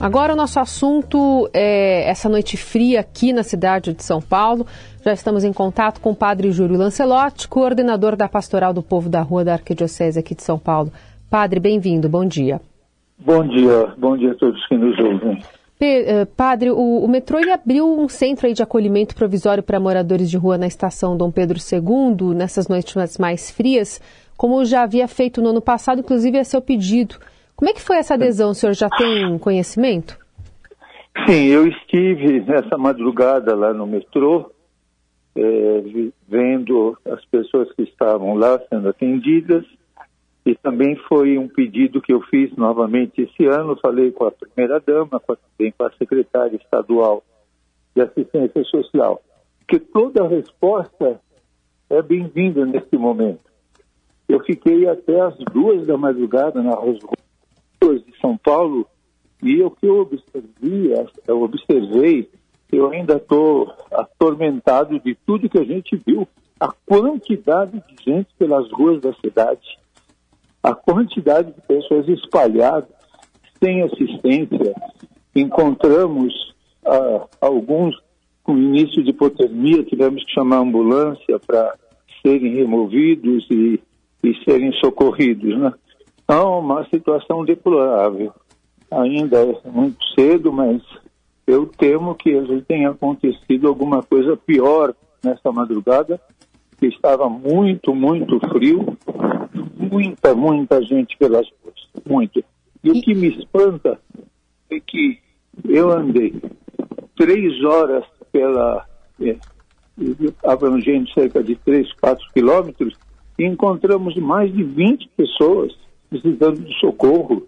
Agora o nosso assunto é essa noite fria aqui na cidade de São Paulo. Já estamos em contato com o padre Júlio Lancelotti, coordenador da Pastoral do Povo da Rua da Arquidiocese aqui de São Paulo. Padre, bem-vindo, bom dia. Bom dia, bom dia a todos que nos ouvem. Eh, padre, o, o metrô abriu um centro de acolhimento provisório para moradores de rua na estação Dom Pedro II, nessas noites mais frias, como já havia feito no ano passado, inclusive é seu pedido. Como é que foi essa adesão? O senhor já tem conhecimento? Sim, eu estive nessa madrugada lá no metrô, é, vendo as pessoas que estavam lá sendo atendidas, e também foi um pedido que eu fiz novamente esse ano, falei com a primeira-dama, também com a secretária estadual de assistência social, que toda resposta é bem-vinda nesse momento. Eu fiquei até as duas da madrugada na rua São Paulo e o que eu observei, eu observei, eu ainda estou atormentado de tudo que a gente viu, a quantidade de gente pelas ruas da cidade, a quantidade de pessoas espalhadas, sem assistência. Encontramos ah, alguns com início de hipotermia, tivemos que chamar a ambulância para serem removidos e, e serem socorridos, né? Então, uma situação deplorável. Ainda é muito cedo, mas eu temo que tenha acontecido alguma coisa pior nessa madrugada, que estava muito, muito frio, muita, muita gente pelas ruas, muito. E o que me espanta é que eu andei três horas pela, é, abrangendo cerca de três, quatro quilômetros, e encontramos mais de 20 pessoas precisando de socorro,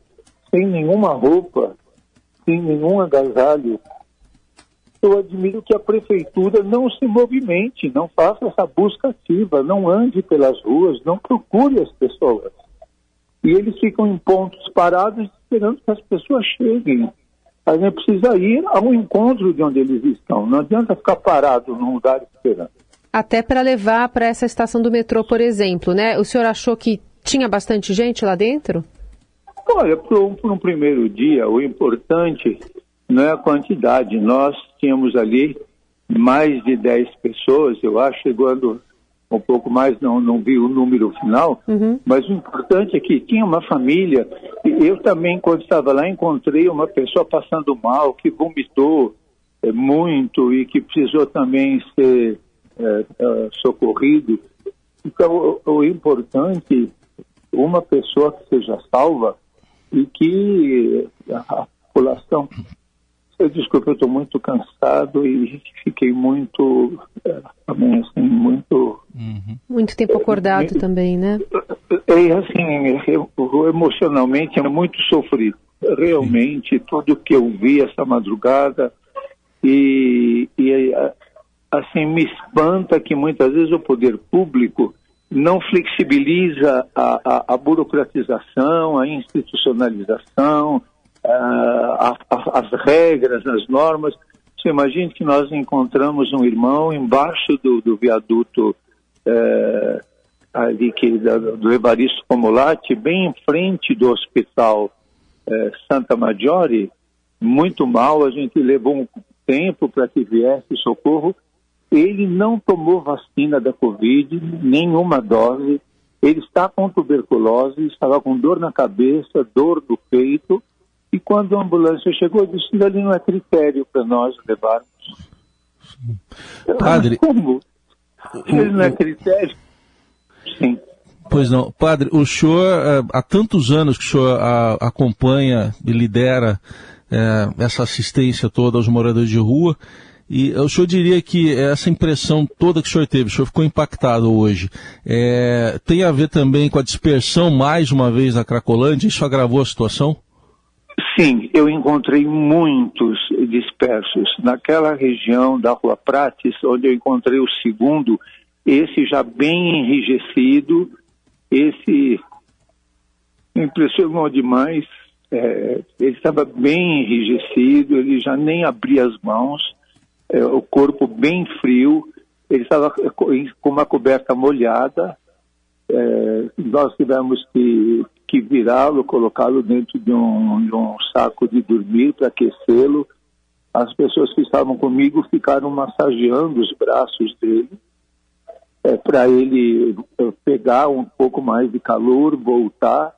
sem nenhuma roupa, sem nenhum agasalho. Eu admiro que a prefeitura não se movimente, não faça essa busca ativa, não ande pelas ruas, não procure as pessoas. E eles ficam em pontos parados esperando que as pessoas cheguem. A gente precisa ir ao encontro de onde eles estão. Não adianta ficar parado num lugar esperando. Até para levar para essa estação do metrô, por exemplo, né? O senhor achou que tinha bastante gente lá dentro? Olha, por um, por um primeiro dia, o importante não é a quantidade. Nós tínhamos ali mais de 10 pessoas, eu acho, chegando um pouco mais, não, não vi o número final, uhum. mas o importante é que tinha uma família. Eu também, quando estava lá, encontrei uma pessoa passando mal, que vomitou é, muito e que precisou também ser é, é, socorrido. Então, o, o importante uma pessoa que seja salva e que a população. Desculpa, eu estou muito cansado e fiquei muito, é, também assim, muito. Uhum. Muito tempo acordado também, né? É assim, eu, emocionalmente é muito sofrido. Realmente, Sim. tudo que eu vi essa madrugada e, e assim me espanta que muitas vezes o poder público não flexibiliza a, a, a burocratização, a institucionalização, a, as regras, as normas. Você imagina que nós encontramos um irmão embaixo do, do viaduto é, ali que, do Evaristo Comolati, bem em frente do hospital é, Santa Maggiore, muito mal, a gente levou um tempo para que viesse socorro ele não tomou vacina da Covid, nenhuma dose. Ele está com tuberculose, estava com dor na cabeça, dor do peito. E quando a ambulância chegou, disse que ali não é critério para nós levarmos. Sim. Padre. Como? Ele não é critério? Sim. Pois não. Padre, o senhor, eh, há tantos anos que o senhor acompanha e lidera é, essa assistência toda aos moradores de rua, e o senhor diria que essa impressão toda que o senhor teve, o senhor ficou impactado hoje, é, tem a ver também com a dispersão mais uma vez da Cracolândia? Isso agravou a situação? Sim, eu encontrei muitos dispersos. Naquela região da Rua Prates, onde eu encontrei o segundo, esse já bem enrijecido, esse impressionou demais. É, ele estava bem enrijecido, ele já nem abria as mãos é, o corpo bem frio, ele estava com uma coberta molhada. É, nós tivemos que, que virá-lo, colocá-lo dentro de um, de um saco de dormir para aquecê-lo. As pessoas que estavam comigo ficaram massageando os braços dele é, para ele pegar um pouco mais de calor, voltar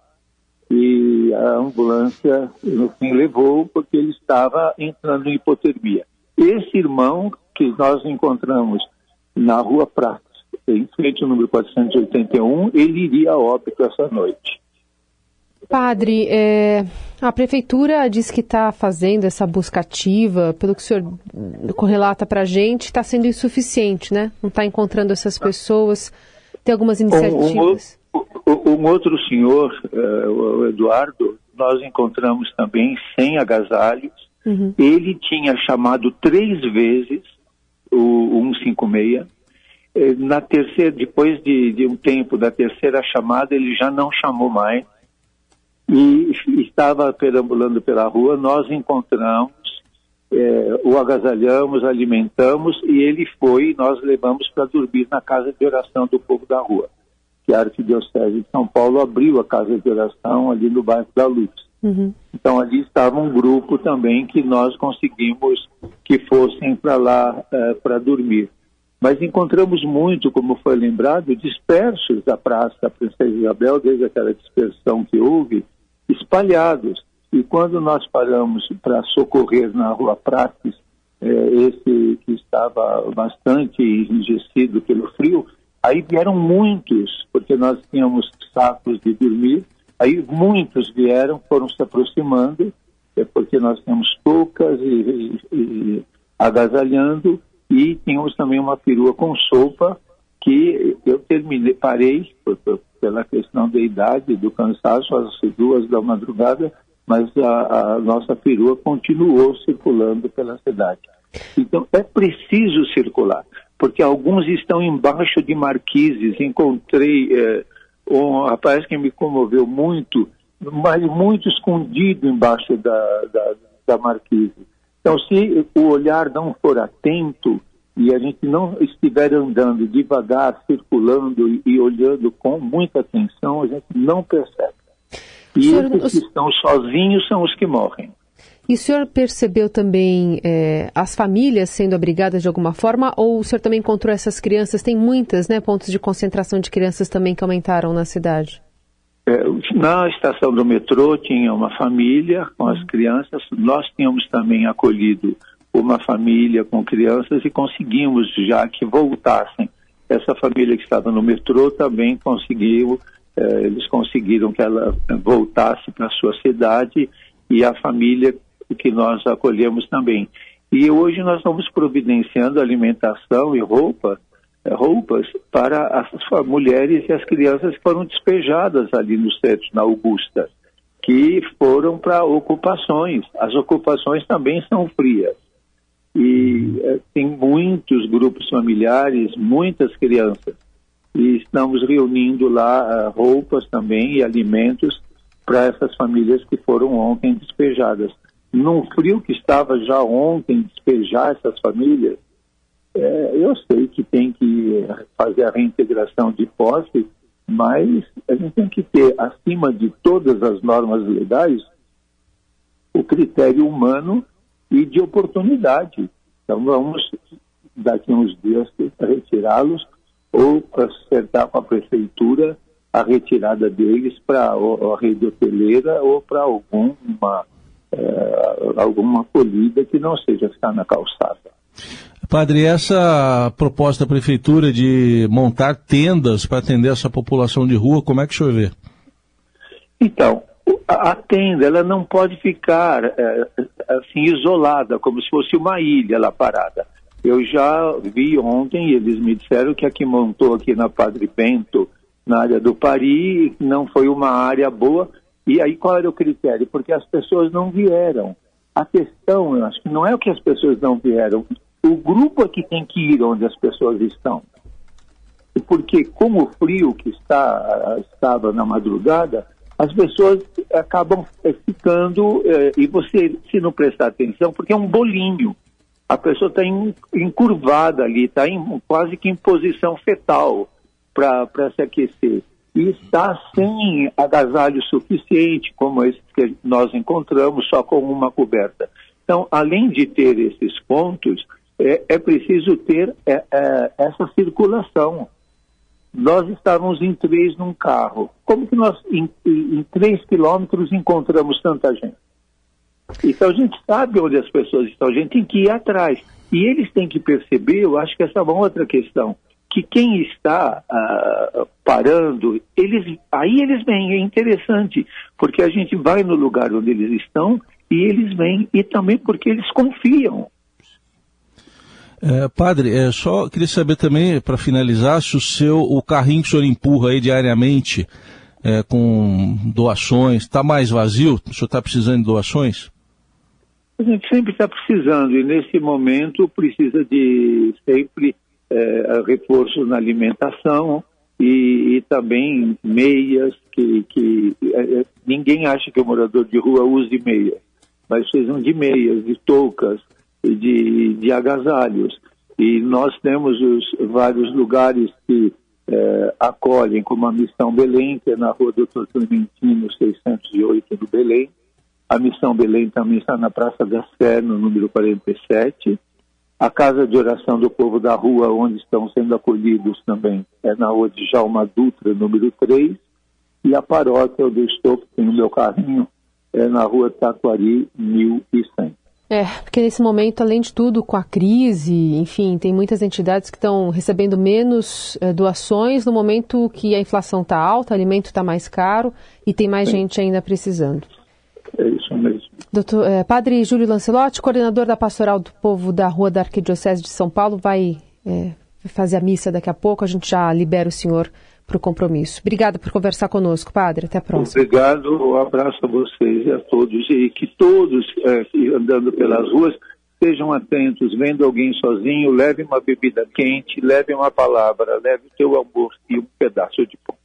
e a ambulância no fim levou porque ele estava entrando em hipotermia. Esse irmão que nós encontramos na Rua Pratos, em frente ao número 481, ele iria a óbito essa noite. Padre, é, a prefeitura diz que está fazendo essa busca ativa, pelo que o senhor relata para a gente, está sendo insuficiente, né? Não está encontrando essas pessoas. Tem algumas iniciativas. Um, um, um outro senhor, uh, o Eduardo, nós encontramos também sem agasalhos. Uhum. Ele tinha chamado três vezes o 156. Eh, na terceira, depois de, de um tempo da terceira chamada, ele já não chamou mais e estava perambulando pela rua, nós encontramos, é, o agasalhamos, alimentamos e ele foi, nós levamos para dormir na casa de oração do povo da rua, que a Arquidiocese de São Paulo abriu a casa de oração ali no bairro da Luz. Uhum. Então ali estava um grupo também que nós conseguimos que fossem para lá é, para dormir. Mas encontramos muito, como foi lembrado, dispersos da Praça da Princesa Isabel, desde aquela dispersão que houve, espalhados. E quando nós paramos para socorrer na Rua Prates, é, esse que estava bastante enrijecido pelo frio, aí vieram muitos, porque nós tínhamos sacos de dormir, aí muitos vieram, foram se aproximando, é, porque nós temos toucas e, e, e agasalhando, e tínhamos também uma perua com sopa, que eu terminei, parei, pela questão da idade, do cansaço, às duas da madrugada, mas a, a nossa perua continuou circulando pela cidade. Então, é preciso circular, porque alguns estão embaixo de marquises. Encontrei é, um rapaz que me comoveu muito, mas muito escondido embaixo da, da, da marquise. Então, se o olhar não for atento, e a gente não estiver andando devagar, circulando e, e olhando com muita atenção, a gente não percebe. E senhor, esses que estão sozinhos são os que morrem. E o senhor percebeu também é, as famílias sendo abrigadas de alguma forma, ou o senhor também encontrou essas crianças? Tem muitas né, pontos de concentração de crianças também que aumentaram na cidade. É, na estação do metrô tinha uma família com as crianças, nós tínhamos também acolhido uma família com crianças e conseguimos já que voltassem. Essa família que estava no metrô também conseguiu, eh, eles conseguiram que ela voltasse para sua cidade e a família que nós acolhemos também. E hoje nós estamos providenciando alimentação e roupa, eh, roupas para as mulheres e as crianças que foram despejadas ali no centro, na Augusta, que foram para ocupações. As ocupações também são frias e é, tem muitos grupos familiares, muitas crianças. E estamos reunindo lá uh, roupas também e alimentos para essas famílias que foram ontem despejadas. Num frio que estava já ontem despejar essas famílias, é, eu sei que tem que fazer a reintegração de posse, mas a gente tem que ter, acima de todas as normas legais, o critério humano e de oportunidade. Então vamos, daqui a uns dias, retirá-los ou acertar com a prefeitura a retirada deles para a rede hoteleira ou para alguma, é, alguma acolhida que não seja ficar na calçada. Padre, essa proposta da prefeitura de montar tendas para atender essa população de rua, como é que o senhor vê? Então, a, tenda ela não pode ficar é, assim isolada, como se fosse uma ilha lá parada. Eu já vi ontem, eles me disseram que a que montou aqui na Padre Bento, na área do Pari, não foi uma área boa. E aí qual era o critério? Porque as pessoas não vieram. A questão, eu acho que não é o que as pessoas não vieram. O grupo é que tem que ir onde as pessoas estão. Porque com o frio que está, estava na madrugada, as pessoas acabam ficando, é, e você, se não prestar atenção, porque é um bolinho. A pessoa está encurvada ali, está quase que em posição fetal para se aquecer. E está sem agasalho suficiente, como esse que nós encontramos, só com uma coberta. Então, além de ter esses pontos, é, é preciso ter é, é, essa circulação. Nós estávamos em três num carro. Como que nós, em, em três quilômetros, encontramos tanta gente? Então, a gente sabe onde as pessoas estão, a gente tem que ir atrás. E eles têm que perceber, eu acho que essa é uma outra questão, que quem está uh, parando, eles, aí eles vêm, é interessante, porque a gente vai no lugar onde eles estão e eles vêm, e também porque eles confiam. É, padre, é, só queria saber também, para finalizar, se o seu o carrinho que o senhor empurra aí diariamente é, com doações está mais vazio? O senhor está precisando de doações? A gente sempre está precisando, e nesse momento precisa de sempre é, na alimentação e, e também meias, que, que é ninguém acha que o morador de rua use meias mas precisam de meias, de toucas, de, de agasalhos. E nós temos os vários lugares que é, acolhem, como a Missão Belém, que é na rua Doutor Clementino, 608 do Belém. A Missão Belém também está na Praça da Sé, no número 47. A Casa de Oração do Povo da Rua, onde estão sendo acolhidos também, é na rua de Jalma Dutra, número 3. E a paróquia onde eu estou, que tem o meu carrinho, é na rua Tatuari, 1100. É, porque nesse momento, além de tudo, com a crise, enfim, tem muitas entidades que estão recebendo menos é, doações no momento que a inflação está alta, o alimento está mais caro e tem mais Sim. gente ainda precisando. É isso mesmo. Doutor, é, padre Júlio Lancelotti, coordenador da Pastoral do Povo da Rua da Arquidiocese de São Paulo, vai é, fazer a missa daqui a pouco. A gente já libera o senhor para o compromisso. Obrigada por conversar conosco, padre. Até a próxima. Obrigado, um abraço a vocês e a todos. E que todos, é, andando pelas ruas, sejam atentos, vendo alguém sozinho, leve uma bebida quente, leve uma palavra, leve o teu amor e um pedaço de pão.